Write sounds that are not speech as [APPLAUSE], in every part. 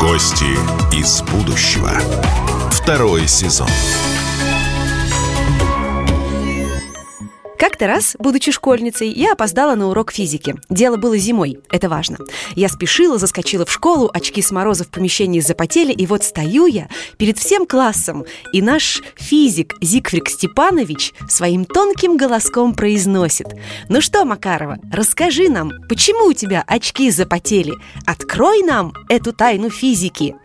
Гости из будущего. Второй сезон. Как-то раз, будучи школьницей, я опоздала на урок физики. Дело было зимой, это важно. Я спешила, заскочила в школу, очки с мороза в помещении запотели, и вот стою я перед всем классом, и наш физик Зигфрик Степанович своим тонким голоском произносит. «Ну что, Макарова, расскажи нам, почему у тебя очки запотели? Открой нам эту тайну физики!»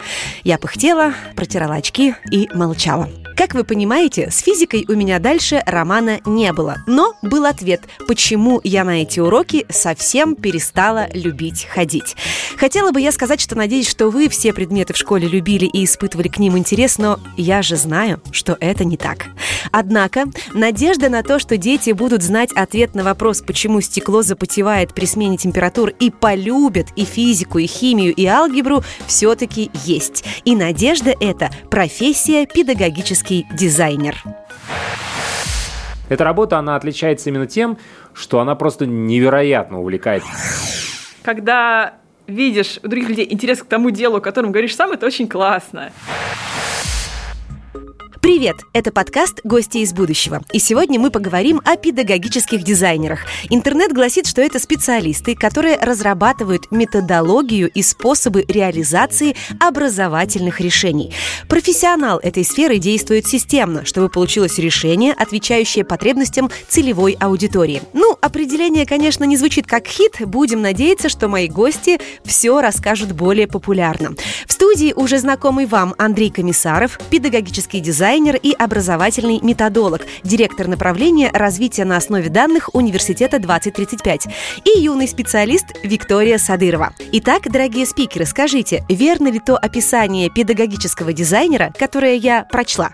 Я пыхтела, протирала очки и молчала. Как вы понимаете, с физикой у меня дальше романа не было. Но был ответ, почему я на эти уроки совсем перестала любить ходить. Хотела бы я сказать, что надеюсь, что вы все предметы в школе любили и испытывали к ним интерес, но я же знаю, что это не так. Однако, надежда на то, что дети будут знать ответ на вопрос, почему стекло запотевает при смене температур и полюбят и физику, и химию, и алгебру, все-таки есть. И надежда – это профессия педагогический графический дизайнер. Эта работа, она отличается именно тем, что она просто невероятно увлекает. Когда видишь у других людей интерес к тому делу, о котором говоришь сам, это очень классно. Привет! Это подкаст «Гости из будущего». И сегодня мы поговорим о педагогических дизайнерах. Интернет гласит, что это специалисты, которые разрабатывают методологию и способы реализации образовательных решений. Профессионал этой сферы действует системно, чтобы получилось решение, отвечающее потребностям целевой аудитории. Ну, определение, конечно, не звучит как хит. Будем надеяться, что мои гости все расскажут более популярно. В студии уже знакомый вам Андрей Комиссаров, педагогический дизайнер, дизайнер и образовательный методолог, директор направления развития на основе данных Университета 2035 и юный специалист Виктория Садырова. Итак, дорогие спикеры, скажите, верно ли то описание педагогического дизайнера, которое я прочла?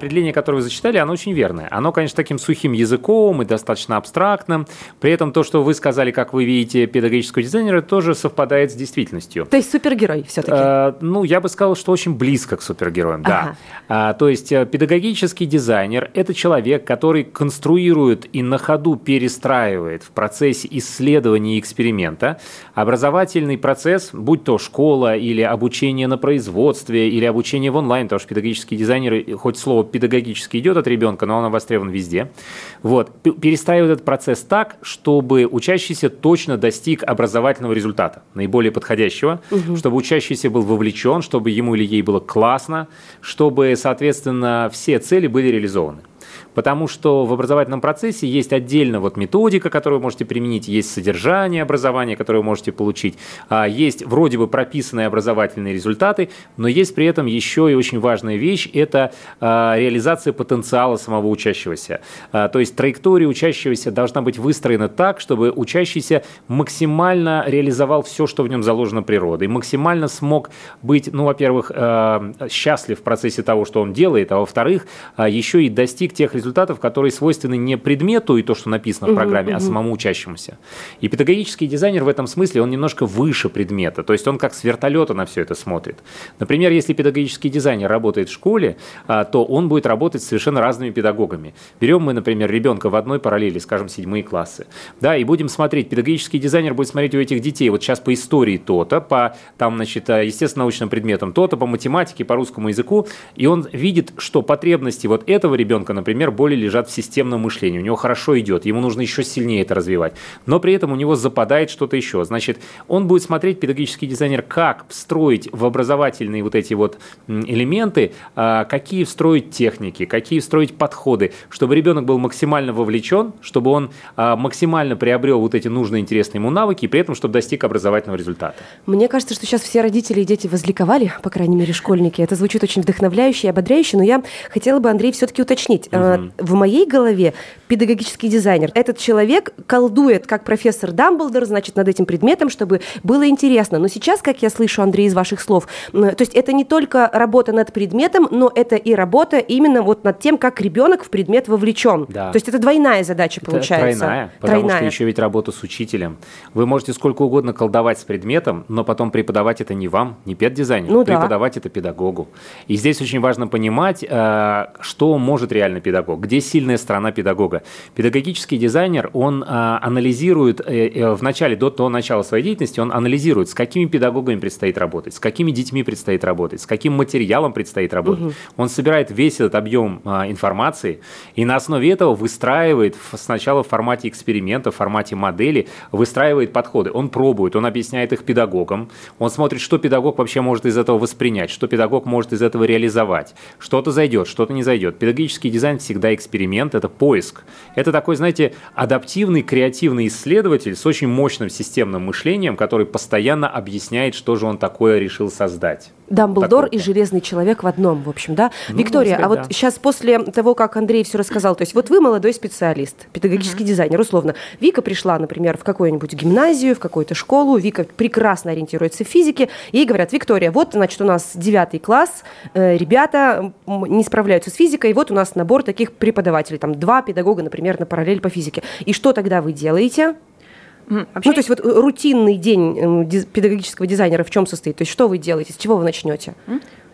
Определение, которое вы зачитали, оно очень верное. Оно, конечно, таким сухим языком и достаточно абстрактным. При этом то, что вы сказали, как вы видите педагогического дизайнера, тоже совпадает с действительностью. То есть супергерой все-таки? Э, ну, я бы сказал, что очень близко к супергероям, да. Ага. А, то есть э, педагогический дизайнер – это человек, который конструирует и на ходу перестраивает в процессе исследования и эксперимента образовательный процесс, будь то школа или обучение на производстве или обучение в онлайн, потому что педагогические дизайнеры, хоть слово педагогически идет от ребенка, но он востребован везде. Вот. Перестраивать этот процесс так, чтобы учащийся точно достиг образовательного результата, наиболее подходящего, угу. чтобы учащийся был вовлечен, чтобы ему или ей было классно, чтобы, соответственно, все цели были реализованы. Потому что в образовательном процессе есть отдельно вот методика, которую вы можете применить, есть содержание образования, которое вы можете получить, а есть вроде бы прописанные образовательные результаты, но есть при этом еще и очень важная вещь – это а, реализация потенциала самого учащегося. А, то есть траектория учащегося должна быть выстроена так, чтобы учащийся максимально реализовал все, что в нем заложено природой, максимально смог быть, ну, во-первых, счастлив в процессе того, что он делает, а во-вторых, еще и достиг тех результатов, которые свойственны не предмету и то, что написано в программе, угу, а самому учащемуся. И педагогический дизайнер в этом смысле, он немножко выше предмета, то есть он как с вертолета на все это смотрит. Например, если педагогический дизайнер работает в школе, а, то он будет работать с совершенно разными педагогами. Берем мы, например, ребенка в одной параллели, скажем, седьмые классы, да, и будем смотреть, педагогический дизайнер будет смотреть у этих детей, вот сейчас по истории то-то, по, там, значит, э, естественно-научным предметам то-то, по математике, по русскому языку, и он видит, что потребности вот этого ребенка, например, например, боли лежат в системном мышлении, у него хорошо идет, ему нужно еще сильнее это развивать, но при этом у него западает что-то еще. Значит, он будет смотреть, педагогический дизайнер, как встроить в образовательные вот эти вот элементы, а, какие встроить техники, какие встроить подходы, чтобы ребенок был максимально вовлечен, чтобы он а, максимально приобрел вот эти нужные, интересные ему навыки, и при этом, чтобы достиг образовательного результата. Мне кажется, что сейчас все родители и дети возликовали, по крайней мере, школьники. Это звучит очень вдохновляюще и ободряюще, но я хотела бы, Андрей, все-таки уточнить. Угу в моей голове педагогический дизайнер. Этот человек колдует, как профессор Дамблдор, значит, над этим предметом, чтобы было интересно. Но сейчас, как я слышу, Андрей, из ваших слов, то есть это не только работа над предметом, но это и работа именно вот над тем, как ребенок в предмет вовлечен. Да. То есть это двойная задача это получается. Тройная, потому тройная. что еще ведь работа с учителем. Вы можете сколько угодно колдовать с предметом, но потом преподавать это не вам, не педдизайнеру, ну, преподавать да. это педагогу. И здесь очень важно понимать, э, что может реально педагог педагог, где сильная сторона педагога. Педагогический дизайнер, он а, анализирует, э, э, в начале, до, до начала своей деятельности, он анализирует, с какими педагогами предстоит работать, с какими детьми предстоит работать, с каким материалом предстоит работать. Угу. Он собирает весь этот объем а, информации и на основе этого выстраивает сначала в формате эксперимента, в формате модели, выстраивает подходы. Он пробует, он объясняет их педагогам, он смотрит, что педагог вообще может из этого воспринять, что педагог может из этого реализовать. Что-то зайдет, что-то не зайдет. Педагогический дизайн всегда эксперимент, это поиск. Это такой, знаете, адаптивный, креативный исследователь с очень мощным системным мышлением, который постоянно объясняет, что же он такое решил создать. Дамблдор и Железный человек в одном, в общем, да? Ну, Виктория, сказать, а вот да. сейчас после того, как Андрей все рассказал, то есть вот вы молодой специалист, педагогический mm-hmm. дизайнер, условно. Вика пришла, например, в какую-нибудь гимназию, в какую-то школу, Вика прекрасно ориентируется в физике, ей говорят, Виктория, вот, значит, у нас девятый класс, э, ребята не справляются с физикой, вот у нас набор таких преподавателей, там два педагога, например, на параллель по физике. И что тогда вы делаете? Вообще... Ну, то есть вот э, рутинный день эм, педагогического дизайнера в чем состоит? То есть что вы делаете, с чего вы начнете?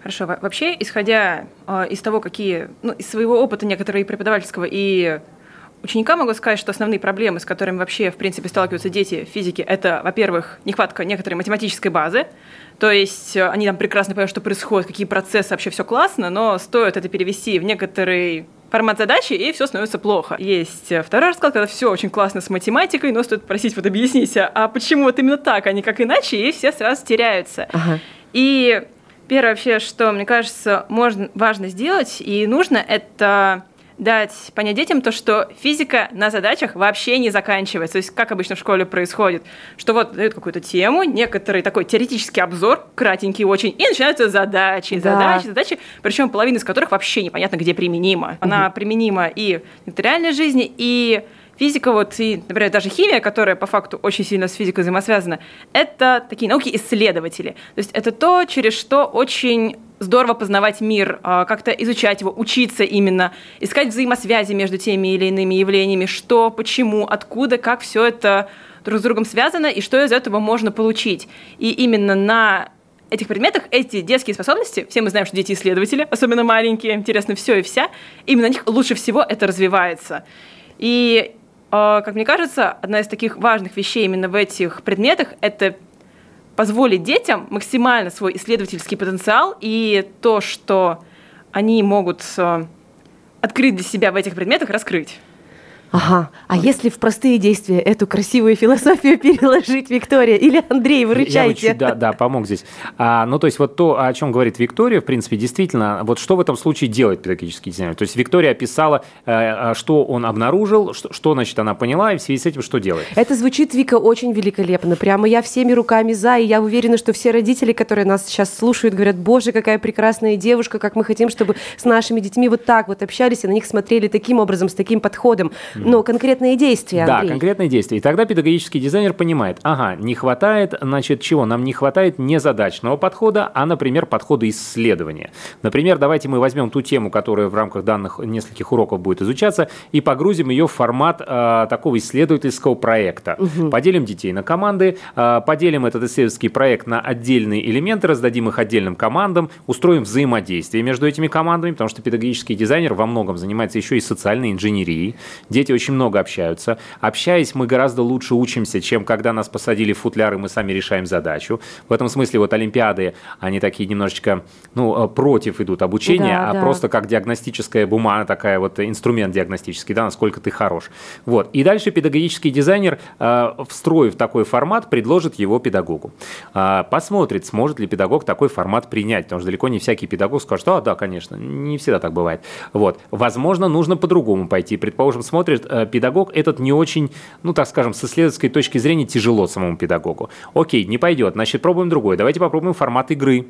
Хорошо. Вообще, исходя э, из того, какие, ну, из своего опыта некоторые преподавательского и ученика могу сказать, что основные проблемы, с которыми вообще, в принципе, сталкиваются дети в физике, это, во-первых, нехватка некоторой математической базы. То есть э, они там прекрасно понимают, что происходит, какие процессы, вообще все классно, но стоит это перевести в некоторый формат задачи, и все становится плохо. Есть э, второй расклад, когда все очень классно с математикой, но стоит просить, вот объясните, а почему вот именно так, а не как иначе, и все сразу теряются. Ага. И первое вообще, что, мне кажется, можно, важно сделать и нужно, это дать понять детям то, что физика на задачах вообще не заканчивается. То есть, как обычно в школе происходит, что вот дают какую-то тему, некоторый такой теоретический обзор, кратенький очень, и начинаются задачи, да. задачи, задачи, причем половина из которых вообще непонятно, где применима. Она угу. применима и в реальной жизни, и физика, вот и, например, даже химия, которая по факту очень сильно с физикой взаимосвязана, это такие науки-исследователи. То есть это то, через что очень здорово познавать мир, а, как-то изучать его, учиться именно, искать взаимосвязи между теми или иными явлениями, что, почему, откуда, как все это друг с другом связано и что из этого можно получить. И именно на этих предметах эти детские способности, все мы знаем, что дети исследователи, особенно маленькие, интересно все и вся, именно на них лучше всего это развивается. И, как мне кажется, одна из таких важных вещей именно в этих предметах – это позволить детям максимально свой исследовательский потенциал и то, что они могут э, открыть для себя в этих предметах, раскрыть. Ага. А если в простые действия эту красивую философию [LAUGHS] переложить, Виктория? Или Андрей, выручайте? Я бы да, да, помог здесь. А, ну, то есть вот то, о чем говорит Виктория, в принципе, действительно, вот что в этом случае делает педагогический дизайнер? То есть Виктория описала, э, что он обнаружил, что, что, значит, она поняла, и в связи с этим что делает? Это звучит, Вика, очень великолепно. Прямо я всеми руками за, и я уверена, что все родители, которые нас сейчас слушают, говорят, боже, какая прекрасная девушка, как мы хотим, чтобы с нашими детьми вот так вот общались, и на них смотрели таким образом, с таким подходом но конкретные действия, Андрей. Да, конкретные действия. И тогда педагогический дизайнер понимает, ага, не хватает, значит, чего? Нам не хватает не задачного подхода, а, например, подхода исследования. Например, давайте мы возьмем ту тему, которая в рамках данных нескольких уроков будет изучаться, и погрузим ее в формат э, такого исследовательского проекта. Угу. Поделим детей на команды, э, поделим этот исследовательский проект на отдельные элементы, раздадим их отдельным командам, устроим взаимодействие между этими командами, потому что педагогический дизайнер во многом занимается еще и социальной инженерией. Дети очень много общаются. Общаясь, мы гораздо лучше учимся, чем когда нас посадили в футляр, и мы сами решаем задачу. В этом смысле вот Олимпиады, они такие немножечко, ну, э, против идут обучения, да, а да. просто как диагностическая бумага, такая вот инструмент диагностический, да, насколько ты хорош. Вот. И дальше педагогический дизайнер, э, встроив такой формат, предложит его педагогу. Э, посмотрит, сможет ли педагог такой формат принять, потому что далеко не всякий педагог скажет, а, да, конечно, не всегда так бывает. Вот. Возможно, нужно по-другому пойти. Предположим, смотрит, Э, педагог этот не очень, ну так скажем, с исследовательской точки зрения тяжело самому педагогу. Окей, не пойдет, значит пробуем другой. Давайте попробуем формат игры.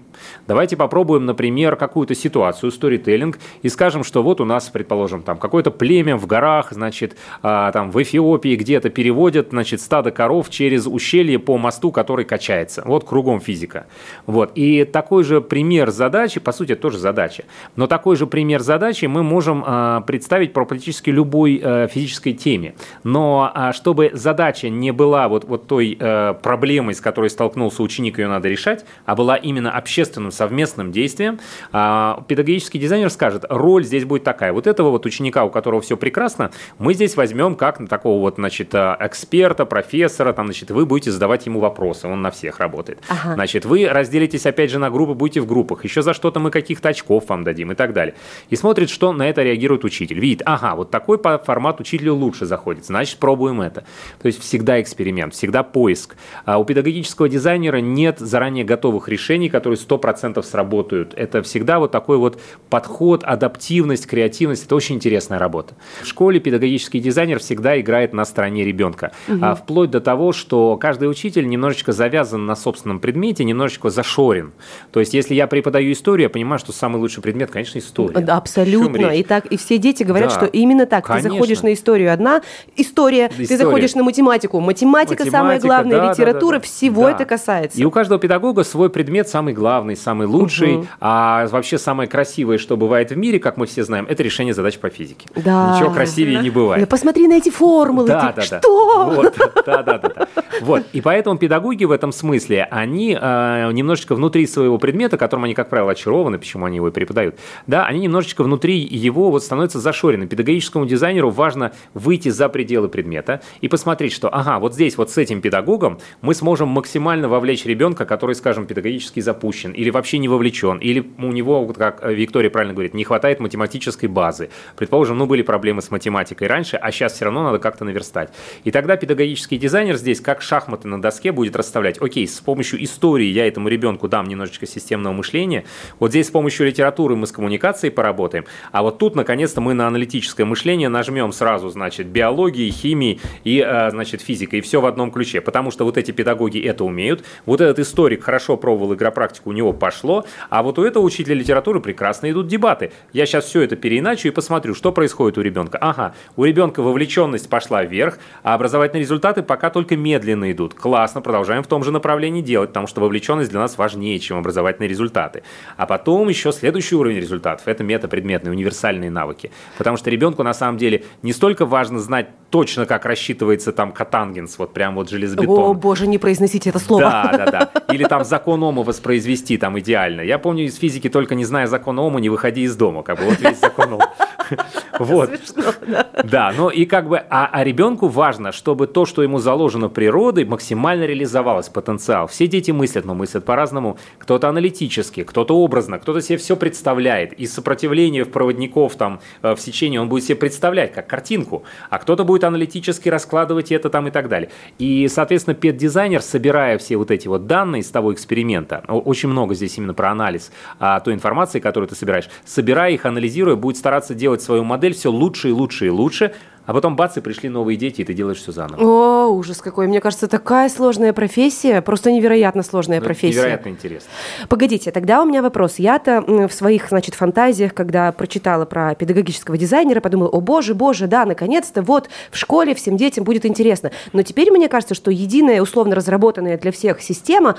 Давайте попробуем, например, какую-то ситуацию, сторителлинг, и скажем, что вот у нас, предположим, там какое-то племя в горах, значит, а, там в Эфиопии где-то переводят, значит, стадо коров через ущелье по мосту, который качается. Вот кругом физика. Вот. И такой же пример задачи, по сути, тоже задача, но такой же пример задачи мы можем а, представить про практически любой а, физической теме. Но а, чтобы задача не была вот, вот той э, проблемой, с которой столкнулся ученик, ее надо решать, а была именно общественным совместным действием, а, педагогический дизайнер скажет, роль здесь будет такая. Вот этого вот ученика, у которого все прекрасно, мы здесь возьмем как на такого вот, значит, э, эксперта, профессора, там, значит, вы будете задавать ему вопросы, он на всех работает. Ага. Значит, вы разделитесь опять же на группы, будете в группах, еще за что-то мы каких-то очков вам дадим и так далее. И смотрит, что на это реагирует учитель. Видит, ага, вот такой формат учителю лучше заходит, значит, пробуем это. То есть всегда эксперимент, всегда поиск. А у педагогического дизайнера нет заранее готовых решений, которые 100% сработают. Это всегда вот такой вот подход, адаптивность, креативность. Это очень интересная работа. В школе педагогический дизайнер всегда играет на стороне ребенка. Угу. А, вплоть до того, что каждый учитель немножечко завязан на собственном предмете, немножечко зашорен. То есть, если я преподаю историю, я понимаю, что самый лучший предмет, конечно, история. Да, абсолютно. И так, и все дети говорят, да. что именно так. Конечно. Ты заходишь на историю одна, история, история. ты заходишь на математику, математика, математика самая главная, да, литература, да, да, всего да. это касается. И у каждого педагога свой предмет самый главный, самый лучший, угу. а вообще самое красивое, что бывает в мире, как мы все знаем, это решение задач по физике. Да. Ничего красивее да. не бывает. Да посмотри на эти формулы. Да, ты, да, да. Что? Вот, да, да, да, да. Вот. И поэтому педагоги в этом смысле, они э, немножечко внутри своего предмета, которым они, как правило, очарованы, почему они его и преподают, да, они немножечко внутри его вот становятся зашорены. Педагогическому дизайнеру важно выйти за пределы предмета и посмотреть, что, ага, вот здесь вот с этим педагогом мы сможем максимально вовлечь ребенка, который, скажем, педагогически запущен или вообще не вовлечен, или у него, вот как Виктория правильно говорит, не хватает математической базы. Предположим, ну были проблемы с математикой раньше, а сейчас все равно надо как-то наверстать. И тогда педагогический дизайнер здесь, как шахматы на доске, будет расставлять, окей, с помощью истории я этому ребенку дам немножечко системного мышления, вот здесь с помощью литературы мы с коммуникацией поработаем, а вот тут, наконец-то, мы на аналитическое мышление нажмем сразу, значит, биологии, химии и, э, значит, физика, и все в одном ключе, потому что вот эти педагоги это умеют, вот этот историк хорошо пробовал игропрактику, у него пошло, а вот у этого учителя литературы прекрасно идут дебаты. Я сейчас все это переиначу и посмотрю, что происходит у ребенка. Ага, у ребенка вовлеченность пошла вверх, а образовательные результаты пока только медленно идут. Классно, продолжаем в том же направлении делать, потому что вовлеченность для нас важнее, чем образовательные результаты. А потом еще следующий уровень результатов – это метапредметные, универсальные навыки. Потому что ребенку на самом деле не столько важно знать точно, как рассчитывается там катангенс, вот прям вот железобетон. О, боже, не произносите это слово. Да, да, да. Или там закон Ома воспроизвести там идеально. Я помню из физики, только не зная закон Ома, не выходи из дома. Как бы вот весь закон Ома. [LAUGHS] Вот. Смешно, да. Да, ну и как бы, а, а ребенку важно, чтобы то, что ему заложено природой, максимально реализовалось, потенциал. Все дети мыслят, но мыслят по-разному. Кто-то аналитически, кто-то образно, кто-то себе все представляет. И сопротивление в проводников там э, в сечении он будет себе представлять как картинку, а кто-то будет аналитически раскладывать это там и так далее. И, соответственно, педдизайнер, собирая все вот эти вот данные из того эксперимента, очень много здесь именно про анализ а, той информации, которую ты собираешь, собирая их, анализируя, будет стараться делать свою модель все лучше и лучше и лучше, а потом бац, и пришли новые дети, и ты делаешь все заново. О, ужас какой. Мне кажется, такая сложная профессия, просто невероятно сложная ну, профессия. Невероятно интересно. Погодите, тогда у меня вопрос. Я-то в своих, значит, фантазиях, когда прочитала про педагогического дизайнера, подумала, о боже, боже, да, наконец-то, вот в школе всем детям будет интересно. Но теперь мне кажется, что единая, условно разработанная для всех система,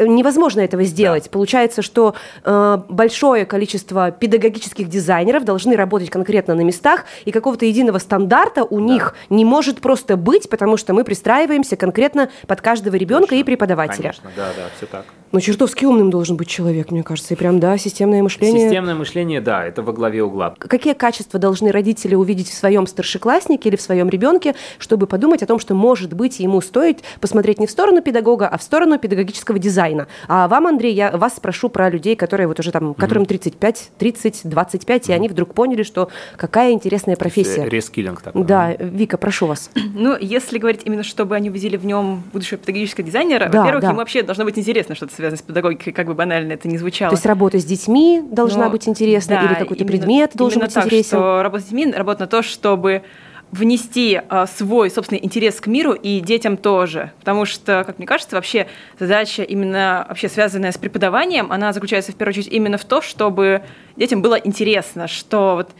невозможно этого сделать. Да. Получается, что э, большое количество педагогических дизайнеров должны работать конкретно на местах, и какого-то единого стандарта у да. них не может просто быть, потому что мы пристраиваемся конкретно под каждого ребенка Конечно. и преподавателя. Конечно, да, да, все так. Ну, чертовски умным должен быть человек, мне кажется. И прям, да, системное мышление. Системное мышление, да, это во главе угла. Какие качества должны родители увидеть в своем старшекласснике или в своем ребенке, чтобы подумать о том, что, может быть, ему стоит посмотреть не в сторону педагога, а в сторону педагогического дизайна. А вам, Андрей, я вас спрошу про людей, которые вот уже там, которым 35, 30, 25, mm-hmm. и они вдруг поняли, что какая интересная профессия. Рескиллинг такой. Да, Вика, прошу вас. [CLEARS THROAT] Ну, если говорить именно, чтобы они увидели в нем будущего педагогического дизайнера, да, во-первых, да. ему вообще должно быть интересно что-то связано с педагогикой, как бы банально это не звучало. То есть работа с детьми должна Но, быть интересна, да, или какой-то предмет должен быть так, интересен? Что работа с детьми, работа на то, чтобы внести а, свой собственный интерес к миру и детям тоже. Потому что, как мне кажется, вообще задача именно вообще связанная с преподаванием, она заключается в первую очередь именно в том, чтобы детям было интересно, что вот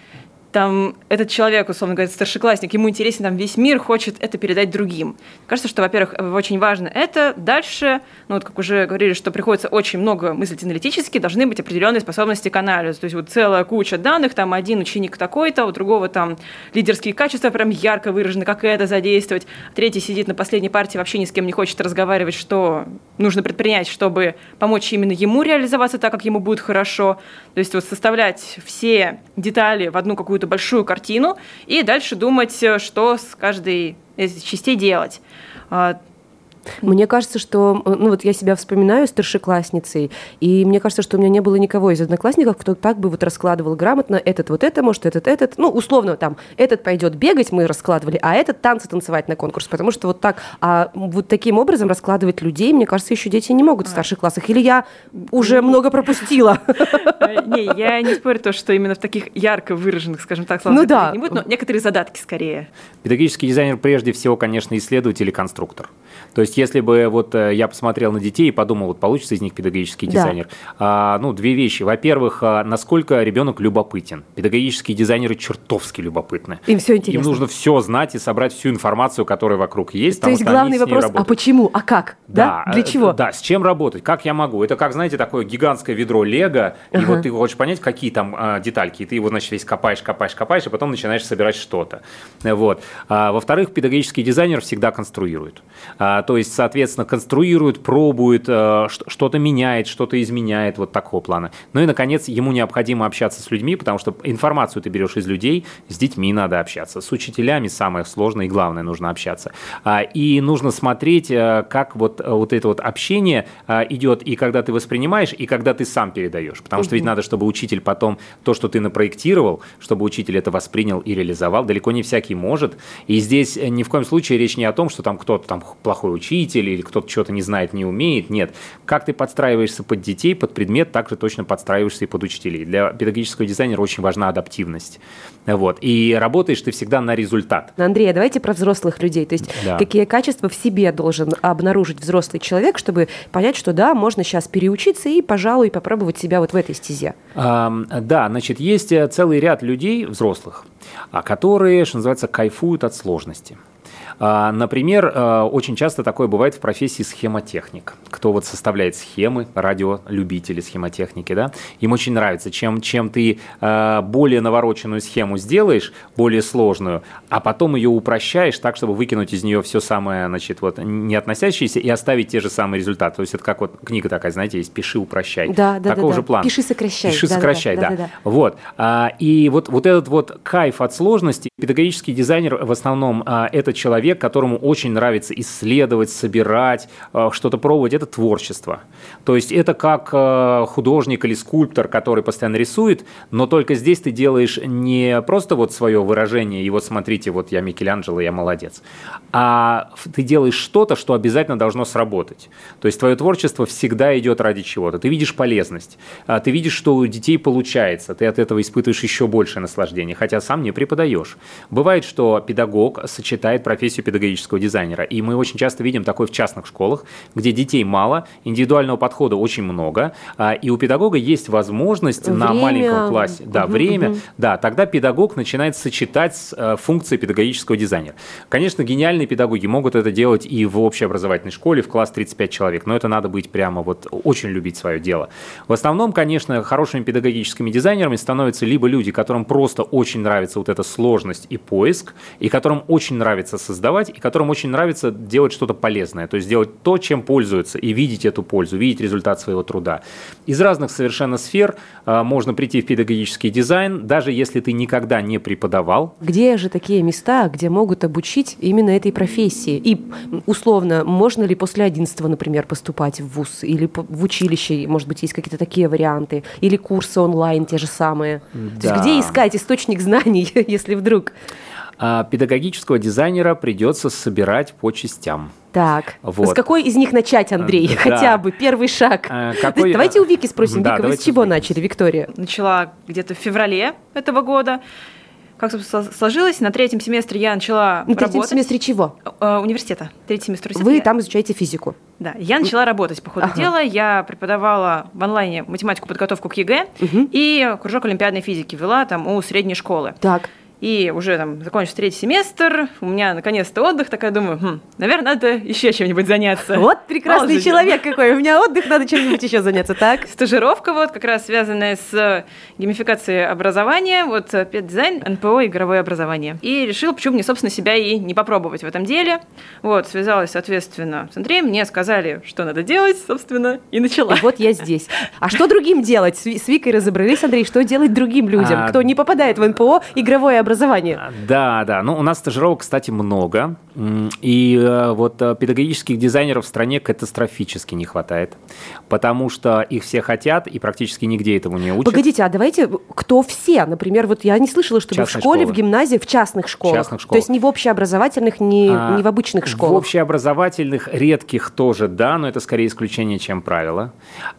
там этот человек, условно говоря, старшеклассник, ему интересен там весь мир, хочет это передать другим. Кажется, что, во-первых, очень важно это. Дальше, ну вот как уже говорили, что приходится очень много мыслить аналитически, должны быть определенные способности к анализу. То есть вот целая куча данных, там один ученик такой-то, у другого там лидерские качества прям ярко выражены, как это задействовать. Третий сидит на последней партии, вообще ни с кем не хочет разговаривать, что нужно предпринять, чтобы помочь именно ему реализоваться так, как ему будет хорошо. То есть вот составлять все детали в одну какую-то какую-то большую картину и дальше думать, э, что с каждой из частей делать. А, мне кажется, что, э, ну вот я себя вспоминаю старшеклассницей, и мне кажется, что у меня не было никого из одноклассников, кто так бы вот раскладывал грамотно, этот вот это, может, этот, этот, ну, условно, там, этот пойдет бегать, мы раскладывали, а этот танцы танцевать на конкурс, потому что вот так, а вот таким образом раскладывать людей, мне кажется, еще дети не могут в старших классах, или я уже много пропустила? [LAUGHS] Не, я не спорю то, что именно в таких ярко выраженных, скажем так, словах ну, да. не будет, но некоторые задатки скорее. Педагогический дизайнер прежде всего, конечно, исследователь и конструктор. То есть, если бы вот э, я посмотрел на детей и подумал, вот получится из них педагогический дизайнер, да. а, ну, две вещи. Во-первых, а, насколько ребенок любопытен. Педагогические дизайнеры чертовски любопытны. Им все интересно. Им нужно все знать и собрать всю информацию, которая вокруг есть. То есть главный вопрос, а почему, а как? Да, да? Для э, чего? Да, с чем работать, как я могу. Это как, знаете, такое гигантское ведро лего, и ага. вот ты хочешь понять, какие там а, детальки, и ты его, значит, весь копаешь, копаешь, копаешь, и потом начинаешь собирать что-то. Вот. А, во-вторых, педагогический дизайнер всегда конструирует. А, то есть, соответственно, конструирует, пробует, э, что-то меняет, что-то изменяет вот такого плана. Ну и, наконец, ему необходимо общаться с людьми, потому что информацию ты берешь из людей, с детьми надо общаться, с учителями самое сложное и главное нужно общаться. А, и нужно смотреть, э, как вот, э, вот это вот общение идет, и когда ты воспринимаешь, и когда ты сам передаешь. Потому что ведь надо, чтобы учитель потом то, что ты напроектировал, чтобы учитель это воспринял и реализовал, далеко не всякий может. И здесь ни в коем случае речь не о том, что там кто-то там плохой учитель или кто-то что-то не знает, не умеет. Нет. Как ты подстраиваешься под детей, под предмет, так же точно подстраиваешься и под учителей. Для педагогического дизайнера очень важна адаптивность. Вот. И работаешь ты всегда на результат. Андрей, а давайте про взрослых людей. То есть да. какие качества в себе должен обнаружить взрослый человек, чтобы понять, что да, можно сейчас переучиться и, пожалуй, попробовать себя вот в этой стезе? А, да, значит, есть э, целый ряд людей, взрослых, а, которые, что называется, кайфуют от сложности. А, например, а, очень часто такое бывает в профессии схемотехник. Кто вот составляет схемы, радиолюбители схемотехники, да, им очень нравится, чем, чем ты а, более навороченную схему сделаешь, более сложную, а потом ее упрощаешь так, чтобы выкинуть из нее все самое, значит, вот не относящееся и оставить те же самые результаты. То есть это как вот книга такая, знаете, есть «Пиши, упрощай». Да, да, Такого да, же плана. Пиши, сокращай. Пиши, да, сокращай, да. да, да. да. Вот. И вот, вот этот вот кайф от сложности, педагогический дизайнер в основном это человек, человек, которому очень нравится исследовать, собирать, э, что-то пробовать, это творчество. То есть это как э, художник или скульптор, который постоянно рисует, но только здесь ты делаешь не просто вот свое выражение, и вот смотрите, вот я Микеланджело, я молодец, а ты делаешь что-то, что обязательно должно сработать. То есть твое творчество всегда идет ради чего-то. Ты видишь полезность, а ты видишь, что у детей получается, ты от этого испытываешь еще большее наслаждение, хотя сам не преподаешь. Бывает, что педагог сочетает профессию профессию педагогического дизайнера. И мы очень часто видим такое в частных школах, где детей мало, индивидуального подхода очень много, а, и у педагога есть возможность время. на маленьком классе, да, угу, время, угу. да, тогда педагог начинает сочетать э, функции педагогического дизайнера. Конечно, гениальные педагоги могут это делать и в общеобразовательной школе, в класс 35 человек, но это надо быть прямо вот очень любить свое дело. В основном, конечно, хорошими педагогическими дизайнерами становятся либо люди, которым просто очень нравится вот эта сложность и поиск, и которым очень нравится создавать создавать, и которым очень нравится делать что-то полезное, то есть делать то, чем пользуются, и видеть эту пользу, видеть результат своего труда. Из разных совершенно сфер э, можно прийти в педагогический дизайн, даже если ты никогда не преподавал. Где же такие места, где могут обучить именно этой профессии? И условно, можно ли после 11 например, поступать в ВУЗ или в училище, может быть, есть какие-то такие варианты, или курсы онлайн те же самые? Да. То есть где искать источник знаний, [LAUGHS] если вдруг? А педагогического дизайнера придется собирать по частям. Так, вот. с какой из них начать, Андрей? Да. Хотя бы первый шаг. А, какой... Давайте у Вики спросим. Да, Вика, вы с чего начали, Виктория? Начала где-то в феврале этого года. как сложилось, на третьем семестре я начала На третьем работать. семестре чего? Э, университета. Третий семестр университета. Вы там изучаете физику? Да, я начала работать по ходу ага. дела. Я преподавала в онлайне математику, подготовку к ЕГЭ угу. и кружок олимпиадной физики вела там у средней школы. Так. И уже там закончился третий семестр, у меня наконец-то отдых, такая думаю, хм, наверное, надо еще чем-нибудь заняться. Вот прекрасный Мало человек какой, у меня отдых, надо чем-нибудь еще заняться, так? Стажировка вот, как раз связанная с геймификацией образования, вот педдизайн, НПО, игровое образование. И решил, почему мне, собственно, себя и не попробовать в этом деле. Вот, связалась, соответственно, с Андреем, мне сказали, что надо делать, собственно, и начала. И вот я здесь. А что другим делать? С Викой разобрались, Андрей, что делать другим людям, а... кто не попадает в НПО, игровое образование? образования. Да, да. Ну, у нас стажировок, кстати, много. И э, вот э, педагогических дизайнеров в стране катастрофически не хватает, потому что их все хотят, и практически нигде этому не учат. Погодите, а давайте, кто все? Например, вот я не слышала, чтобы Частные в школе, школы. в гимназии, в частных школах. Частных школах. То есть не в общеобразовательных, не, а, не в обычных школах. В общеобразовательных редких тоже, да, но это скорее исключение, чем правило.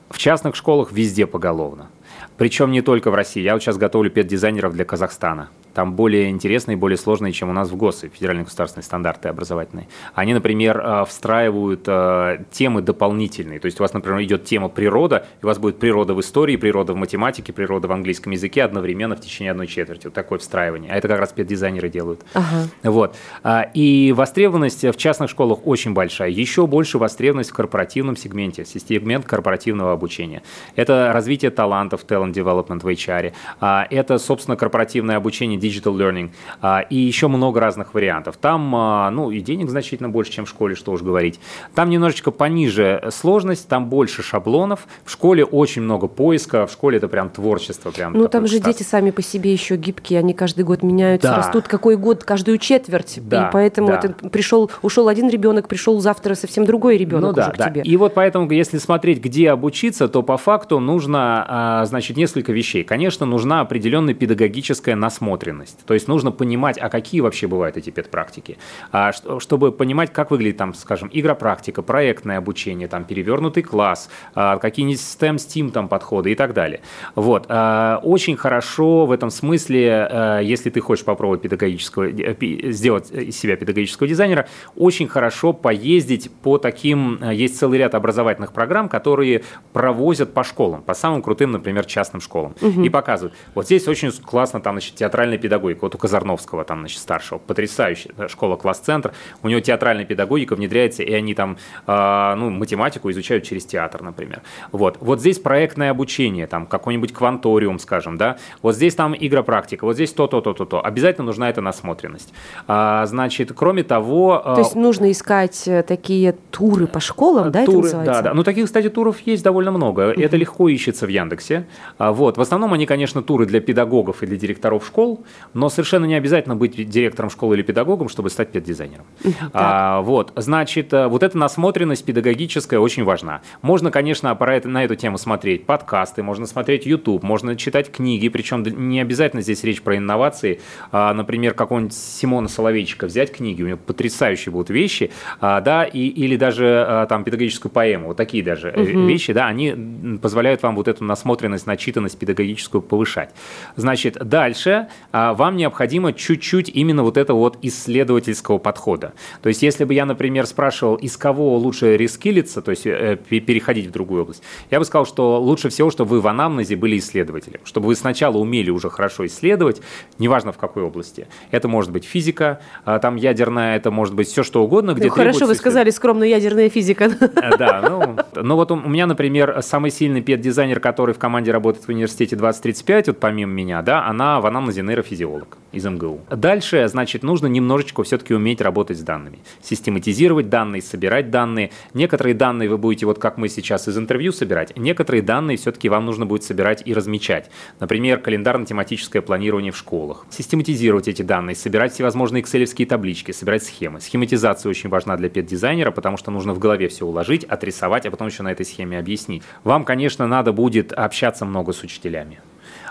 В частных школах везде поголовно. Причем не только в России. Я вот сейчас готовлю педдизайнеров для Казахстана там более интересные, более сложные, чем у нас в ГОСы, федеральные государственные стандарты образовательные. Они, например, э, встраивают э, темы дополнительные. То есть у вас, например, идет тема природа, и у вас будет природа в истории, природа в математике, природа в английском языке одновременно в течение одной четверти. Вот такое встраивание. А это как раз педдизайнеры делают. Ага. Вот. А, и востребованность в частных школах очень большая. Еще больше востребованность в корпоративном сегменте, сегмент корпоративного обучения. Это развитие талантов, talent development в HR. А, это, собственно, корпоративное обучение digital learning, а, и еще много разных вариантов. Там, а, ну, и денег значительно больше, чем в школе, что уж говорить. Там немножечко пониже сложность, там больше шаблонов. В школе очень много поиска, в школе это прям творчество. Прям ну, там же дети сами по себе еще гибкие, они каждый год меняются, да. растут какой год, каждую четверть. Да, и поэтому да. пришел, ушел один ребенок, пришел завтра совсем другой ребенок ну, да, уже да. к тебе. И вот поэтому, если смотреть, где обучиться, то по факту нужно, а, значит, несколько вещей. Конечно, нужна определенная педагогическая насмотренность особенность. То есть нужно понимать, а какие вообще бывают эти педпрактики. А, чтобы понимать, как выглядит там, скажем, игропрактика, проектное обучение, там, перевернутый класс, а, какие-нибудь STEM, STEAM там подходы и так далее. Вот. А, очень хорошо в этом смысле, а, если ты хочешь попробовать педагогического, э, сделать из себя педагогического дизайнера, очень хорошо поездить по таким, есть целый ряд образовательных программ, которые провозят по школам, по самым крутым, например, частным школам. Угу. И показывают. Вот здесь очень классно, там, значит, театральная педагогика. Вот у Казарновского, там, значит, старшего, потрясающая школа класс-центр. У него театральная педагогика внедряется, и они там, э, ну, математику изучают через театр, например. Вот. Вот здесь проектное обучение, там, какой-нибудь кванториум, скажем, да. Вот здесь там игропрактика, вот здесь то-то, то-то, то. Обязательно нужна эта насмотренность. А, значит, кроме того... То есть нужно искать э, такие туры по школам, да, туры, это называется? Да, да. Ну, таких, кстати, туров есть довольно много. Это легко ищется в Яндексе. А, вот. В основном они, конечно, туры для педагогов и для директоров школ. Но совершенно не обязательно быть директором школы или педагогом, чтобы стать педдизайнером. А, вот, значит, э, вот эта насмотренность педагогическая очень важна. Можно, конечно, на эту тему смотреть подкасты, можно смотреть YouTube, можно читать книги, причем не обязательно здесь речь про инновации. А, например, какого-нибудь Симона Соловейчика взять книги, у него потрясающие будут вещи, а, да, и, или даже а, там педагогическую поэму, вот такие даже угу. вещи, да, они позволяют вам вот эту насмотренность, начитанность педагогическую повышать. Значит, дальше вам необходимо чуть-чуть именно вот этого вот исследовательского подхода. То есть, если бы я, например, спрашивал, из кого лучше рескилиться, то есть э, переходить в другую область, я бы сказал, что лучше всего, чтобы вы в анамнезе были исследователем, чтобы вы сначала умели уже хорошо исследовать, неважно в какой области. Это может быть физика, а, там ядерная, это может быть все что угодно, где ну, Хорошо, вы сказали скромно ядерная физика. Э, да, ну, ну вот у меня, например, самый сильный педдизайнер, который в команде работает в университете 2035, вот помимо меня, да, она в анамнезе нейрофизиолог физиолог из МГУ. Дальше, значит, нужно немножечко все-таки уметь работать с данными. Систематизировать данные, собирать данные. Некоторые данные вы будете, вот как мы сейчас из интервью собирать, некоторые данные все-таки вам нужно будет собирать и размечать. Например, календарно-тематическое планирование в школах. Систематизировать эти данные, собирать всевозможные экселевские таблички, собирать схемы. Схематизация очень важна для педдизайнера, потому что нужно в голове все уложить, отрисовать, а потом еще на этой схеме объяснить. Вам, конечно, надо будет общаться много с учителями.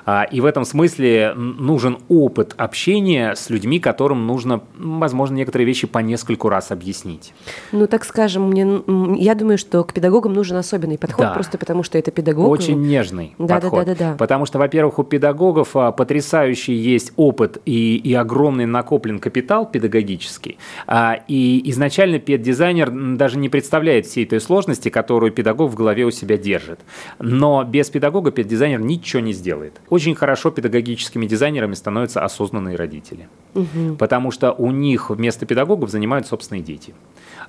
А, и в этом смысле нужен опыт общения с людьми, которым нужно, возможно, некоторые вещи по нескольку раз объяснить. Ну, так скажем, мне, я думаю, что к педагогам нужен особенный подход, да. просто потому что это педагог. Очень нежный да, подход. Да, да, да, да. Потому что, во-первых, у педагогов а, потрясающий есть опыт и, и огромный накоплен капитал педагогический. А, и изначально педдизайнер даже не представляет всей той сложности, которую педагог в голове у себя держит. Но без педагога педдизайнер ничего не сделает. Очень хорошо педагогическими дизайнерами становятся осознанные родители. Угу. Потому что у них вместо педагогов занимают собственные дети.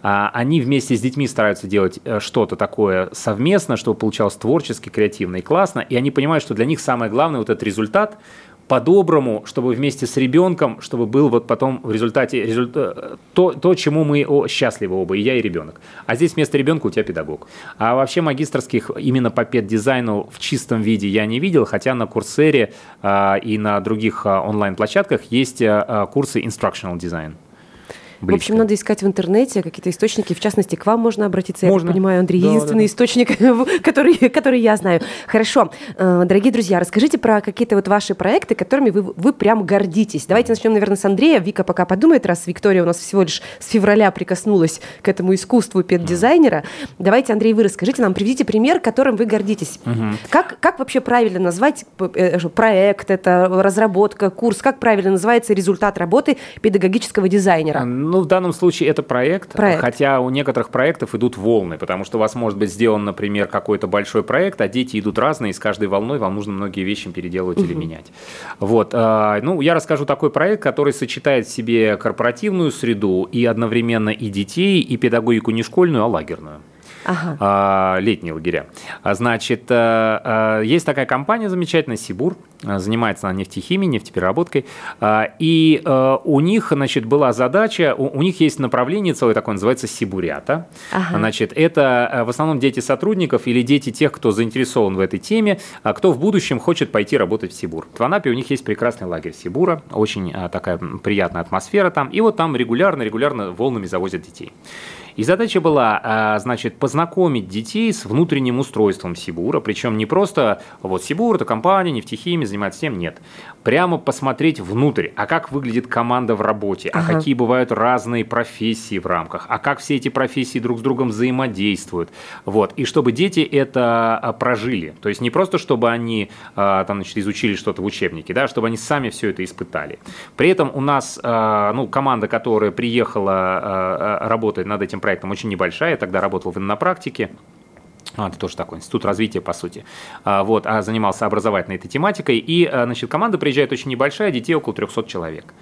А они вместе с детьми стараются делать э, что-то такое совместно, чтобы получалось творчески, креативно и классно. И они понимают, что для них самое главное вот этот результат по-доброму, чтобы вместе с ребенком, чтобы был вот потом в результате результат, э, то, то, чему мы о, счастливы оба, и я, и ребенок. А здесь вместо ребенка у тебя педагог. А вообще магистрских именно по педдизайну в чистом виде я не видел, хотя на Курсере а, и на других а, онлайн-площадках есть а, курсы Instructional Design. Близко. В общем, надо искать в интернете какие-то источники. В частности, к вам можно обратиться. Можно. Я понимаю, Андрей, да, единственный да, да. источник, [LAUGHS] который, который я знаю. Хорошо. Э, дорогие друзья, расскажите про какие-то вот ваши проекты, которыми вы, вы прям гордитесь. Давайте начнем, наверное, с Андрея. Вика пока подумает, раз Виктория у нас всего лишь с февраля прикоснулась к этому искусству педдизайнера. Давайте, Андрей, вы расскажите нам, приведите пример, которым вы гордитесь. Угу. Как, как вообще правильно назвать э, проект, это разработка, курс, как правильно называется результат работы педагогического дизайнера? Ну, в данном случае это проект, проект, хотя у некоторых проектов идут волны, потому что у вас может быть сделан, например, какой-то большой проект, а дети идут разные, и с каждой волной вам нужно многие вещи переделывать угу. или менять. Вот, а, ну, я расскажу такой проект, который сочетает в себе корпоративную среду и одновременно и детей, и педагогику не школьную, а лагерную ага. а, летние лагеря. А, значит, а, есть такая компания замечательная, Сибур, занимается она нефтехимией, нефтепереработкой, и у них, значит, была задача, у, у них есть направление целое такое, называется Сибурята. Ага. Значит, это в основном дети сотрудников или дети тех, кто заинтересован в этой теме, а кто в будущем хочет пойти работать в Сибур. В Анапе у них есть прекрасный лагерь Сибура, очень такая приятная атмосфера там, и вот там регулярно-регулярно волнами завозят детей. И задача была, значит, познакомить детей с внутренним устройством Сибура, причем не просто вот Сибур, это компания, нефтехимия, занимается тем, нет. Прямо посмотреть внутрь, а как выглядит команда в работе, а ага. какие бывают разные профессии в рамках, а как все эти профессии друг с другом взаимодействуют. Вот. И чтобы дети это а, прожили. То есть не просто, чтобы они а, там, значит, изучили что-то в учебнике, да, чтобы они сами все это испытали. При этом у нас ну, команда, которая приехала работать над этим проектом очень небольшая, я тогда работал в иннопрактике, а, это тоже такой институт развития, по сути. А, вот, а занимался образовательной этой тематикой. И, а, значит, команда приезжает очень небольшая, детей около 300 человек.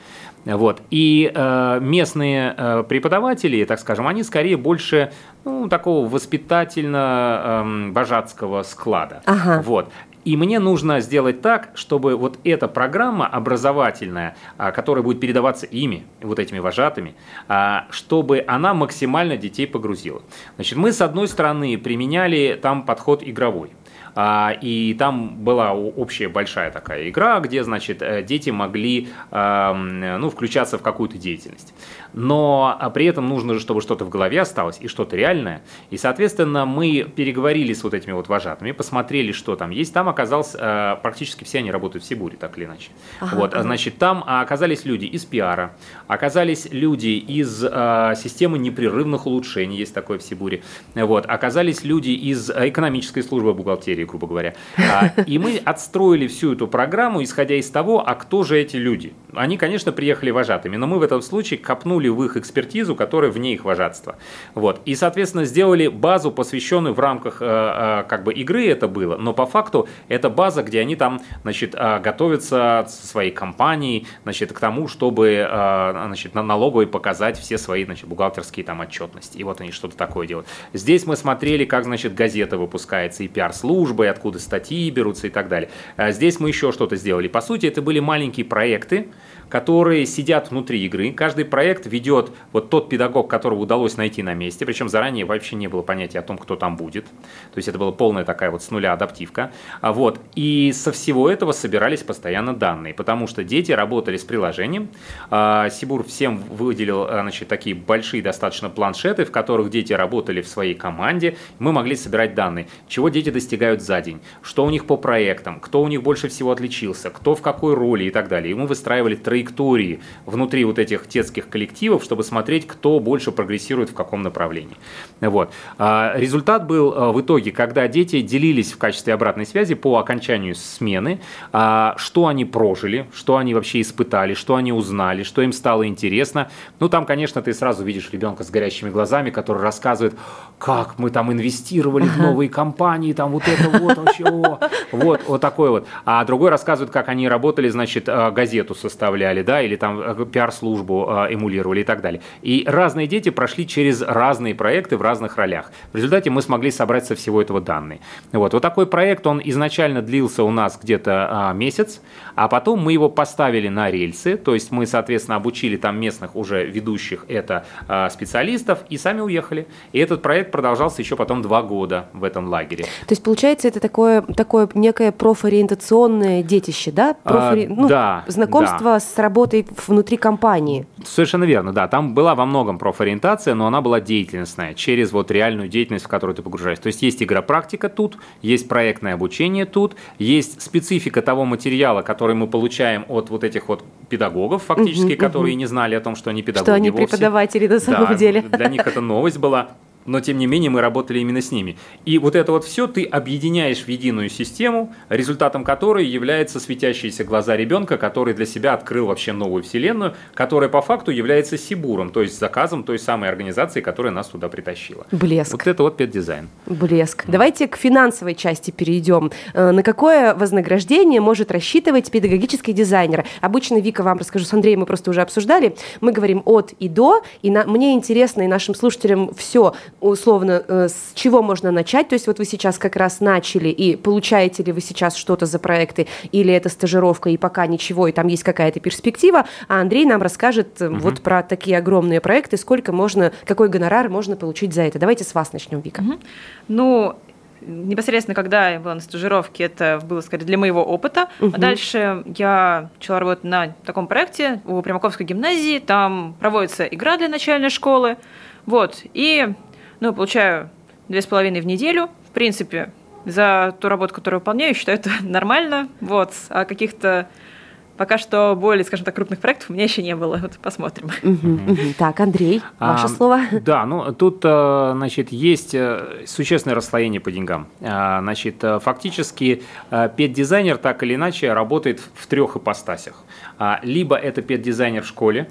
Вот. И э, местные э, преподаватели, так скажем, они скорее больше ну, такого воспитательно-божатского склада. Ага. Вот. И мне нужно сделать так, чтобы вот эта программа образовательная, а, которая будет передаваться ими, вот этими вожатыми, а, чтобы она максимально детей погрузила. Значит, мы с одной стороны применяли там подход игровой. А, и там была общая большая такая игра, где, значит, э, дети могли ну, включаться в какую-то деятельность но а, при этом нужно, чтобы что-то в голове осталось и что-то реальное. И, соответственно, мы переговорили с вот этими вот вожатыми, посмотрели, что там есть. Там оказалось, э, практически все они работают в Сибуре, так или иначе. Ага, вот, ага. значит, там оказались люди из пиара, оказались люди из э, системы непрерывных улучшений, есть такое в Сибуре. Вот, оказались люди из экономической службы бухгалтерии, грубо говоря. А, и мы отстроили всю эту программу, исходя из того, а кто же эти люди. Они, конечно, приехали вожатыми, но мы в этом случае копнули в их экспертизу, которая вне их вожатства. Вот. И, соответственно, сделали базу, посвященную в рамках э, э, как бы игры это было, но по факту это база, где они там значит, э, готовятся со своей компанией значит, к тому, чтобы значит, на налоговой показать все свои значит, бухгалтерские там отчетности. И вот они что-то такое делают. Здесь мы смотрели, как значит, газета выпускается, и пиар-службы, и откуда статьи берутся и так далее. Здесь мы еще что-то сделали. По сути, это были маленькие проекты, которые сидят внутри игры. Каждый проект ведет вот тот педагог, которого удалось найти на месте, причем заранее вообще не было понятия о том, кто там будет. То есть это была полная такая вот с нуля адаптивка. А вот. И со всего этого собирались постоянно данные, потому что дети работали с приложением. А, Сибур всем выделил значит, такие большие достаточно планшеты, в которых дети работали в своей команде. Мы могли собирать данные, чего дети достигают за день, что у них по проектам, кто у них больше всего отличился, кто в какой роли и так далее. И мы выстраивали траектории внутри вот этих детских коллективов, чтобы смотреть, кто больше прогрессирует в каком направлении. Вот. А, результат был а, в итоге, когда дети делились в качестве обратной связи по окончанию смены, а, что они прожили, что они вообще испытали, что они узнали, что им стало интересно. Ну, там, конечно, ты сразу видишь ребенка с горящими глазами, который рассказывает, как мы там инвестировали в новые компании, там вот это вот вообще, вот, вот такой вот. А другой рассказывает, как они работали, значит, газету составляли, да, или там э, пиар-службу э, эмулировали и так далее. И разные дети прошли через разные проекты в разных ролях. В результате мы смогли собрать со всего этого данные. Вот, вот такой проект, он изначально длился у нас где-то а, месяц, а потом мы его поставили на рельсы, то есть мы, соответственно, обучили там местных уже ведущих это а, специалистов и сами уехали. И этот проект продолжался еще потом два года в этом лагере. То есть, получается, это такое, такое некое профориентационное детище, да? Профори... А, ну, да. Знакомство да. с работой внутри компании. Совершенно верно, да. Там была во многом профориентация, но она была деятельностная, через вот реальную деятельность, в которую ты погружаешься. То есть есть игропрактика тут, есть проектное обучение тут, есть специфика того материала, который мы получаем от вот этих вот педагогов, фактически, угу, которые угу. не знали о том, что они педагоги. Что они вовсе. преподаватели на самом да, деле. Для них это новость была но тем не менее мы работали именно с ними. И вот это вот все ты объединяешь в единую систему, результатом которой является светящиеся глаза ребенка, который для себя открыл вообще новую вселенную, которая по факту является Сибуром, то есть заказом той самой организации, которая нас туда притащила. Блеск. Вот это вот педдизайн. Блеск. Mm. Давайте к финансовой части перейдем. Э, на какое вознаграждение может рассчитывать педагогический дизайнер? Обычно, Вика, вам расскажу, с Андреем мы просто уже обсуждали. Мы говорим от и до, и на, мне интересно и нашим слушателям все условно, э, с чего можно начать? То есть вот вы сейчас как раз начали, и получаете ли вы сейчас что-то за проекты, или это стажировка, и пока ничего, и там есть какая-то перспектива, а Андрей нам расскажет угу. вот про такие огромные проекты, сколько можно, какой гонорар можно получить за это. Давайте с вас начнем, Вика. Угу. Ну, непосредственно, когда я была на стажировке, это было, скорее, для моего опыта. Угу. А дальше я начала работать на таком проекте у Примаковской гимназии. Там проводится игра для начальной школы. Вот. И ну, получаю две с половиной в неделю. В принципе, за ту работу, которую выполняю, считаю это [LAUGHS] нормально. Вот. А каких-то Пока что более, скажем так, крупных проектов у меня еще не было. Вот посмотрим. Так, Андрей, ваше а, слово. [LAUGHS] Да, ну тут, э, значит, есть э, существенное расслоение по деньгам. А, значит, э, фактически педдизайнер так или иначе работает в трех ипостасях. Либо это педдизайнер в школе,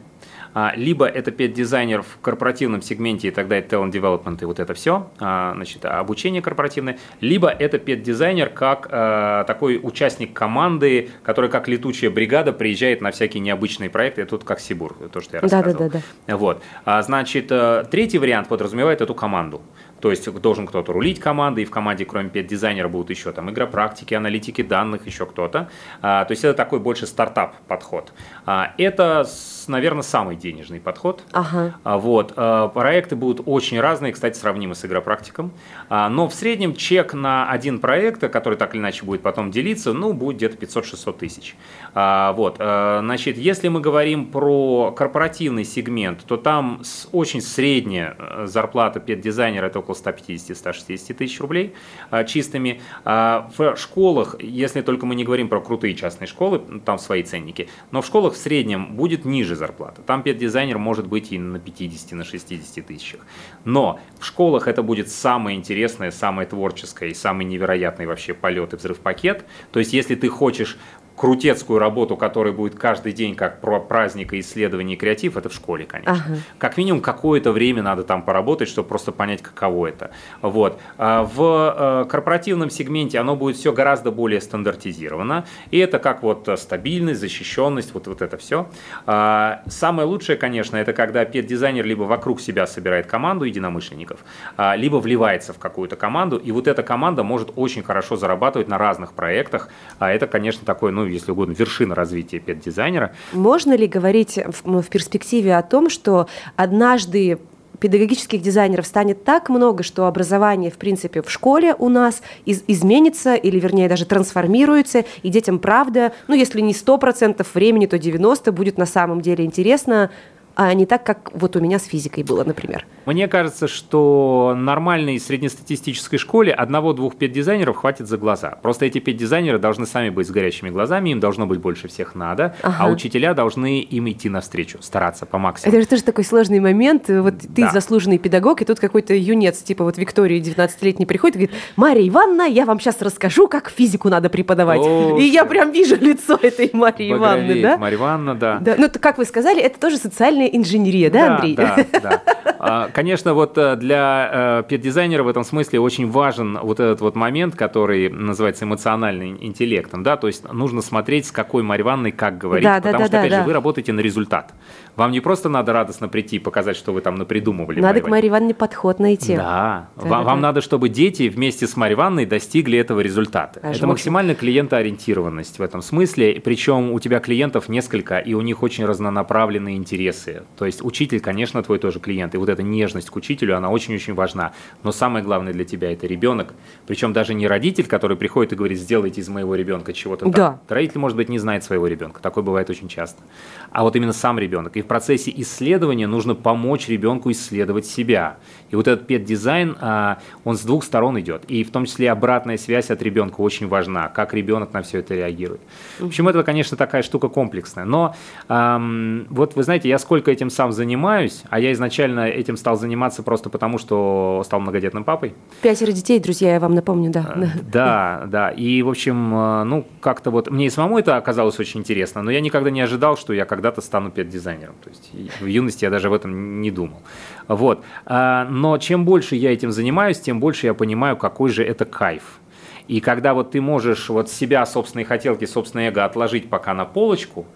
либо это пет-дизайнер в корпоративном сегменте, и тогда это talent development и вот это все, а, значит, обучение корпоративное, либо это пет-дизайнер как а, такой участник команды, который как летучая бригада приезжает на всякие необычные проекты, это тут как Сибур, то, что я рассказывал. Да, да, да. да. Вот. Значит, э, третий вариант подразумевает эту команду. То есть должен кто-то рулить командой, и в команде, кроме пет-дизайнера, будут еще там игропрактики, аналитики данных, еще кто-то. А, то есть это такой больше стартап-подход. А, это, наверное, самый денежный подход. Ага. А, вот. А, проекты будут очень разные, кстати, сравнимы с игропрактиком. А, но в среднем чек на один проект, который так или иначе будет потом делиться, ну, будет где-то 500-600 тысяч. А, вот. А, значит, если мы говорим про корпоративный сегмент, то там очень средняя э, зарплата пет-дизайнера – это около около 150-160 тысяч рублей а, чистыми. А, в школах, если только мы не говорим про крутые частные школы, там свои ценники, но в школах в среднем будет ниже зарплата. Там педдизайнер может быть и на 50, на 60 тысячах. Но в школах это будет самое интересное, самое творческое и самый невероятный вообще полет и взрыв-пакет. То есть, если ты хочешь крутецкую работу, которая будет каждый день как про праздник и исследование и креатив, это в школе, конечно. Ага. Как минимум какое-то время надо там поработать, чтобы просто понять, каково это. Вот. А в э, корпоративном сегменте оно будет все гораздо более стандартизировано, и это как вот стабильность, защищенность, вот, вот это все. А, самое лучшее, конечно, это когда пет-дизайнер либо вокруг себя собирает команду единомышленников, а, либо вливается в какую-то команду, и вот эта команда может очень хорошо зарабатывать на разных проектах, а это, конечно, такой, ну, ну, если угодно, вершина развития педдизайнера. Можно ли говорить в, в перспективе о том, что однажды педагогических дизайнеров станет так много, что образование, в принципе, в школе у нас из изменится, или, вернее, даже трансформируется, и детям правда, ну, если не 100% времени, то 90% будет на самом деле интересно а не так, как вот у меня с физикой было, например. Мне кажется, что нормальной среднестатистической школе одного-двух педдизайнеров хватит за глаза. Просто эти педдизайнеры должны сами быть с горящими глазами, им должно быть больше всех надо, а ага. а учителя должны им идти навстречу, стараться по максимуму. Это же тоже такой сложный момент. Вот ты да. заслуженный педагог, и тут какой-то юнец, типа вот Виктории 19-летний приходит и говорит, Мария Ивановна, я вам сейчас расскажу, как физику надо преподавать. О, и я прям вижу лицо этой Марии Ивановны, да? Мария Ивановна, да. да. Ну, как вы сказали, это тоже социальный социальная инженерия, да, да Андрей? Да, [LAUGHS] да. А, конечно, вот э, для э, педдизайнера в этом смысле очень важен вот этот вот момент, который называется эмоциональным интеллектом, да, то есть нужно смотреть, с какой Марьей Ивановной как говорить, да, потому да, что, да, опять же, вы работаете на результат. Вам не просто надо радостно прийти и показать, что вы там напридумывали. Надо к Марье Ивановне подход найти. Да, да вам, да, вам надо, чтобы дети вместе с Марьей Ивановной достигли этого результата. А Это максимально клиентоориентированность в этом смысле, причем у тебя клиентов несколько, и у них очень разнонаправленные интересы. То есть учитель, конечно, твой тоже клиент, и вот эта нежность к учителю, она очень-очень важна. Но самое главное для тебя это ребенок, причем даже не родитель, который приходит и говорит, сделайте из моего ребенка чего-то да. Родитель, может быть, не знает своего ребенка, такое бывает очень часто. А вот именно сам ребенок. И в процессе исследования нужно помочь ребенку исследовать себя. И вот этот педдизайн, а, он с двух сторон идет. И в том числе обратная связь от ребенка очень важна, как ребенок на все это реагирует. В общем, это, конечно, такая штука комплексная. Но вот вы знаете, я сколько этим сам занимаюсь, а я изначально этим стал заниматься просто потому, что стал многодетным папой. Пятеро детей, друзья, я вам напомню, да. А, да, да. И, в общем, а, ну, как-то вот мне и самому это оказалось очень интересно, но я никогда не ожидал, что я когда-то стану педдизайнером. То есть в юности я даже об этом не думал. Вот. А, но чем больше я этим занимаюсь, тем больше я понимаю, какой же это кайф. И когда вот ты можешь вот себя, собственные хотелки, собственное эго отложить пока на полочку,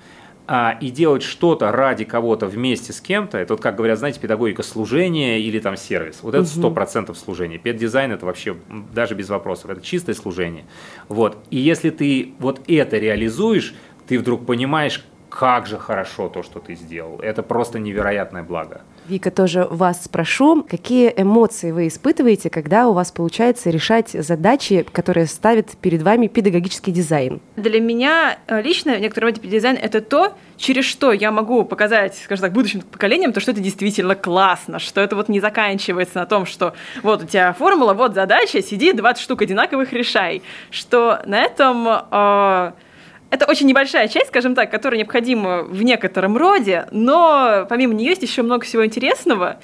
а, и делать что-то ради кого-то вместе с кем-то, это вот, как говорят, знаете, педагогика служения или там сервис. Вот это сто процентов служение. Педдизайн это вообще даже без вопросов, это чистое служение. Вот. И если ты вот это реализуешь, ты вдруг понимаешь, как же хорошо то, что ты сделал. Это просто невероятное благо. Вика, тоже вас спрошу, какие эмоции вы испытываете, когда у вас получается решать задачи, которые ставит перед вами педагогический дизайн? Для меня э, лично в некотором роде дизайн — это то, через что я могу показать, скажем так, будущим поколениям, то, что это действительно классно, что это вот не заканчивается на том, что вот у тебя формула, вот задача, сиди, 20 штук одинаковых решай, что на этом э, это очень небольшая часть, скажем так, которая необходима в некотором роде, но помимо нее есть еще много всего интересного.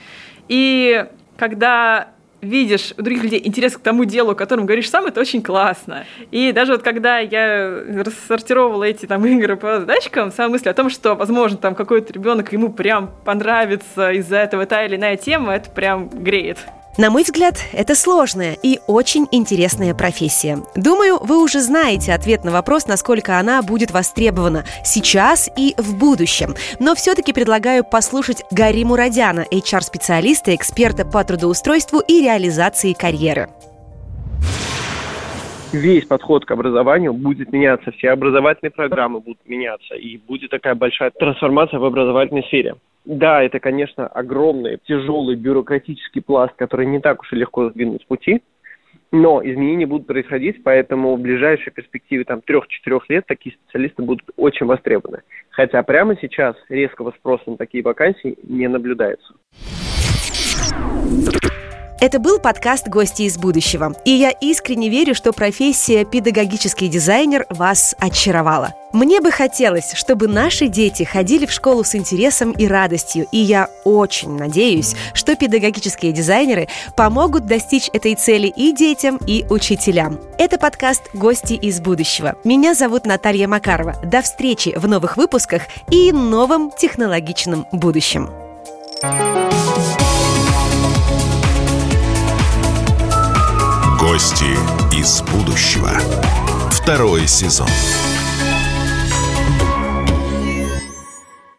И когда видишь у других людей интерес к тому делу, о котором говоришь сам, это очень классно. И даже вот когда я рассортировала эти там игры по задачкам, сама мысль о том, что, возможно, там какой-то ребенок ему прям понравится из-за этого та или иная тема, это прям греет. На мой взгляд, это сложная и очень интересная профессия. Думаю, вы уже знаете ответ на вопрос, насколько она будет востребована сейчас и в будущем. Но все-таки предлагаю послушать Гарри Мурадяна, HR-специалиста, эксперта по трудоустройству и реализации карьеры весь подход к образованию будет меняться, все образовательные программы будут меняться, и будет такая большая трансформация в образовательной сфере. Да, это, конечно, огромный, тяжелый бюрократический пласт, который не так уж и легко сдвинуть с пути, но изменения будут происходить, поэтому в ближайшей перспективе там трех-четырех лет такие специалисты будут очень востребованы. Хотя прямо сейчас резкого спроса на такие вакансии не наблюдается. Это был подкаст «Гости из будущего». И я искренне верю, что профессия педагогический дизайнер вас очаровала. Мне бы хотелось, чтобы наши дети ходили в школу с интересом и радостью, и я очень надеюсь, что педагогические дизайнеры помогут достичь этой цели и детям, и учителям. Это подкаст «Гости из будущего». Меня зовут Наталья Макарова. До встречи в новых выпусках и новом технологичном будущем. Гости из будущего. Второй сезон.